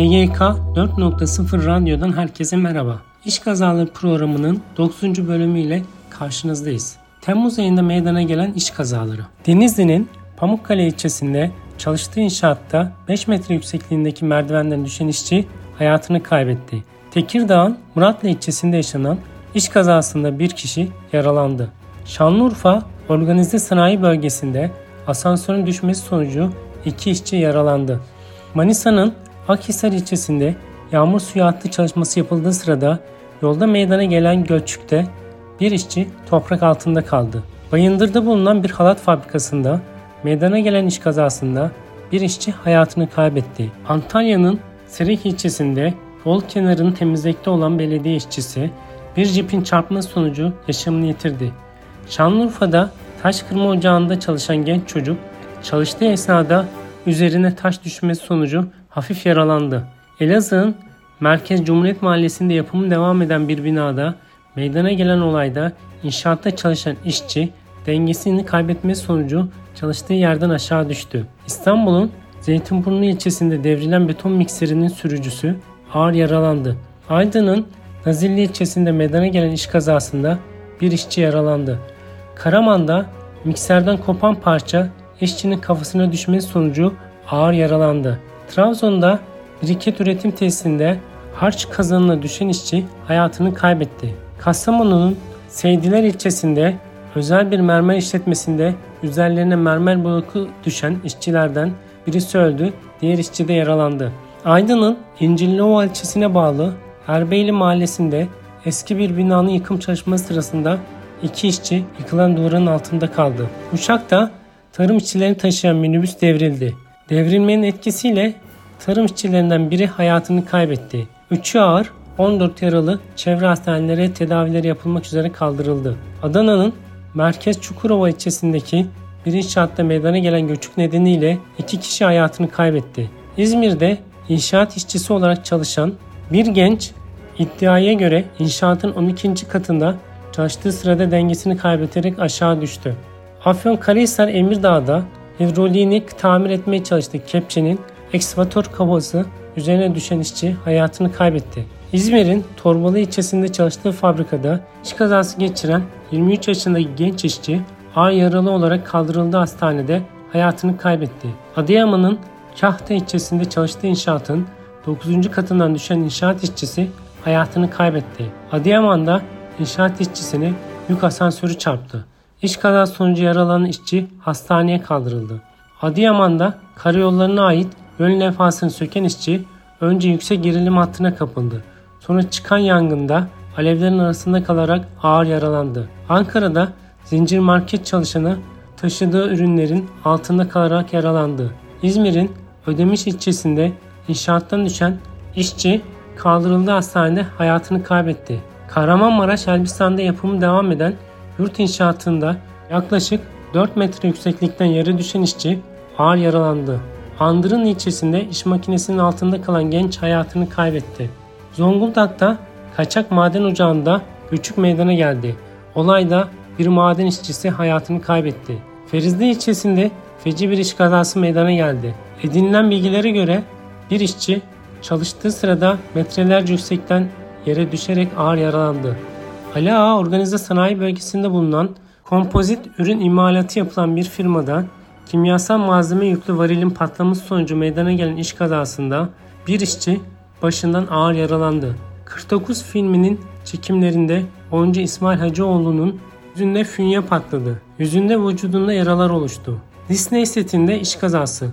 SGK 4.0 Radyo'dan herkese merhaba. İş kazaları programının 9. bölümüyle karşınızdayız. Temmuz ayında meydana gelen iş kazaları. Denizli'nin Pamukkale ilçesinde çalıştığı inşaatta 5 metre yüksekliğindeki merdivenden düşen işçi hayatını kaybetti. Tekirdağ'ın Muratlı ilçesinde yaşanan iş kazasında bir kişi yaralandı. Şanlıurfa Organize Sanayi Bölgesi'nde asansörün düşmesi sonucu iki işçi yaralandı. Manisa'nın Akhisar ilçesinde yağmur suyu hattı çalışması yapıldığı sırada yolda meydana gelen göçükte bir işçi toprak altında kaldı. Bayındır'da bulunan bir halat fabrikasında meydana gelen iş kazasında bir işçi hayatını kaybetti. Antalya'nın Serek ilçesinde yol kenarını temizlikte olan belediye işçisi bir jipin çarpması sonucu yaşamını yitirdi. Şanlıurfa'da taş kırma ocağında çalışan genç çocuk çalıştığı esnada üzerine taş düşmesi sonucu hafif yaralandı. Elazığ'ın Merkez Cumhuriyet Mahallesi'nde yapımı devam eden bir binada meydana gelen olayda inşaatta çalışan işçi dengesini kaybetmesi sonucu çalıştığı yerden aşağı düştü. İstanbul'un Zeytinburnu ilçesinde devrilen beton mikserinin sürücüsü ağır yaralandı. Aydın'ın Nazilli ilçesinde meydana gelen iş kazasında bir işçi yaralandı. Karaman'da mikserden kopan parça işçinin kafasına düşmesi sonucu ağır yaralandı. Trabzon'da biriket üretim tesisinde harç kazanına düşen işçi hayatını kaybetti. Kastamonu'nun Seydiler ilçesinde özel bir mermer işletmesinde üzerlerine mermer bloku düşen işçilerden birisi öldü, diğer işçi de yaralandı. Aydın'ın İncirliova ilçesine bağlı Erbeyli mahallesinde eski bir binanın yıkım çalışması sırasında iki işçi yıkılan duvarın altında kaldı. Uşak'ta tarım işçilerini taşıyan minibüs devrildi. Devrilmenin etkisiyle tarım işçilerinden biri hayatını kaybetti. Üçü ağır, 14 yaralı çevre hastanelere tedavileri yapılmak üzere kaldırıldı. Adana'nın Merkez Çukurova ilçesindeki bir inşaatta meydana gelen göçük nedeniyle iki kişi hayatını kaybetti. İzmir'de inşaat işçisi olarak çalışan bir genç iddiaya göre inşaatın 12. katında çalıştığı sırada dengesini kaybeterek aşağı düştü. Afyonkarahisar Emirdağ'da hidroliğini tamir etmeye çalıştığı kepçenin ekskavatör kavası üzerine düşen işçi hayatını kaybetti. İzmir'in Torbalı ilçesinde çalıştığı fabrikada iş kazası geçiren 23 yaşındaki genç işçi ağır yaralı olarak kaldırıldığı hastanede hayatını kaybetti. Adıyaman'ın Kahta ilçesinde çalıştığı inşaatın 9. katından düşen inşaat işçisi hayatını kaybetti. Adıyaman'da inşaat işçisini yük asansörü çarptı. İş kazası sonucu yaralanan işçi hastaneye kaldırıldı. Adıyaman'da karayollarına ait yön levhasını söken işçi önce yüksek gerilim hattına kapıldı. Sonra çıkan yangında alevlerin arasında kalarak ağır yaralandı. Ankara'da zincir market çalışanı taşıdığı ürünlerin altında kalarak yaralandı. İzmir'in Ödemiş ilçesinde inşaattan düşen işçi kaldırıldığı hastanede hayatını kaybetti. Kahramanmaraş Elbistan'da yapımı devam eden yurt inşaatında yaklaşık 4 metre yükseklikten yere düşen işçi ağır yaralandı. Andırın ilçesinde iş makinesinin altında kalan genç hayatını kaybetti. Zonguldak'ta kaçak maden ocağında küçük meydana geldi. Olayda bir maden işçisi hayatını kaybetti. Ferizli ilçesinde feci bir iş kazası meydana geldi. Edinilen bilgilere göre bir işçi çalıştığı sırada metrelerce yüksekten yere düşerek ağır yaralandı. Ağa Organize Sanayi Bölgesi'nde bulunan kompozit ürün imalatı yapılan bir firmada kimyasal malzeme yüklü varilin patlaması sonucu meydana gelen iş kazasında bir işçi başından ağır yaralandı. 49 filminin çekimlerinde oyuncu İsmail Hacıoğlu'nun yüzünde fünye patladı. Yüzünde vücudunda yaralar oluştu. Disney setinde iş kazası.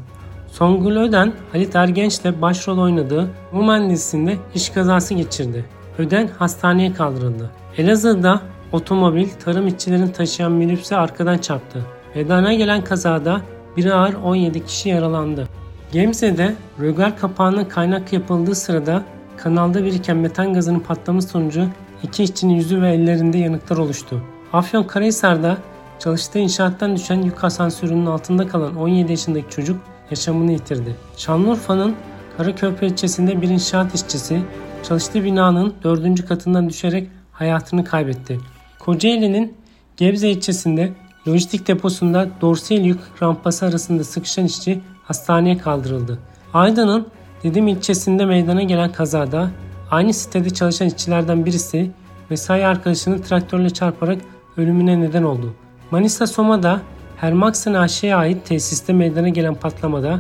Songül Öden, Halit Ergenç'le başrol oynadığı Woman dizisinde iş kazası geçirdi. Öden hastaneye kaldırıldı. Elazığ'da otomobil tarım işçilerini taşıyan minibüse arkadan çarptı. Meydana gelen kazada bir ağır 17 kişi yaralandı. Gemze'de rögar kapağının kaynak yapıldığı sırada kanalda biriken metan gazının patlaması sonucu iki işçinin yüzü ve ellerinde yanıklar oluştu. Afyon Karahisar'da çalıştığı inşaattan düşen yük asansörünün altında kalan 17 yaşındaki çocuk yaşamını yitirdi. Şanlıurfa'nın Karaköprü ilçesinde bir inşaat işçisi çalıştığı binanın dördüncü katından düşerek hayatını kaybetti. Kocaeli'nin Gebze ilçesinde lojistik deposunda dorsal yük rampası arasında sıkışan işçi hastaneye kaldırıldı. Aydın'ın Didim ilçesinde meydana gelen kazada aynı sitede çalışan işçilerden birisi mesai arkadaşını traktörle çarparak ölümüne neden oldu. Manisa Soma'da Hermaxen AŞ'ye ait tesiste meydana gelen patlamada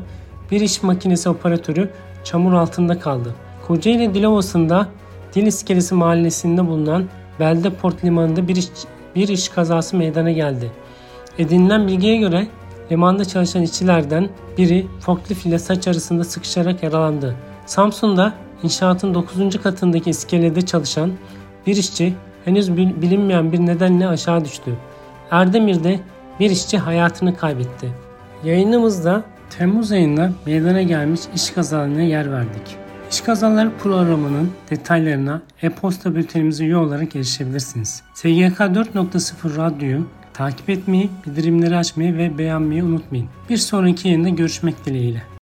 bir iş makinesi operatörü çamur altında kaldı. Kocaeli Dilovası'nda Dil İskelesi mahallesinde bulunan Belde Port Limanı'nda bir iş, bir iş kazası meydana geldi. Edinilen bilgiye göre limanda çalışan işçilerden biri forklift ile saç arasında sıkışarak yaralandı. Samsun'da inşaatın 9. katındaki iskelede çalışan bir işçi henüz bilinmeyen bir nedenle aşağı düştü. Erdemir'de bir işçi hayatını kaybetti. Yayınımızda Temmuz ayında meydana gelmiş iş kazalarına yer verdik. İş kazaları programının detaylarına e-posta bültenimize üye olarak erişebilirsiniz. SGK 4.0 Radyo'yu takip etmeyi, bildirimleri açmayı ve beğenmeyi unutmayın. Bir sonraki yayında görüşmek dileğiyle.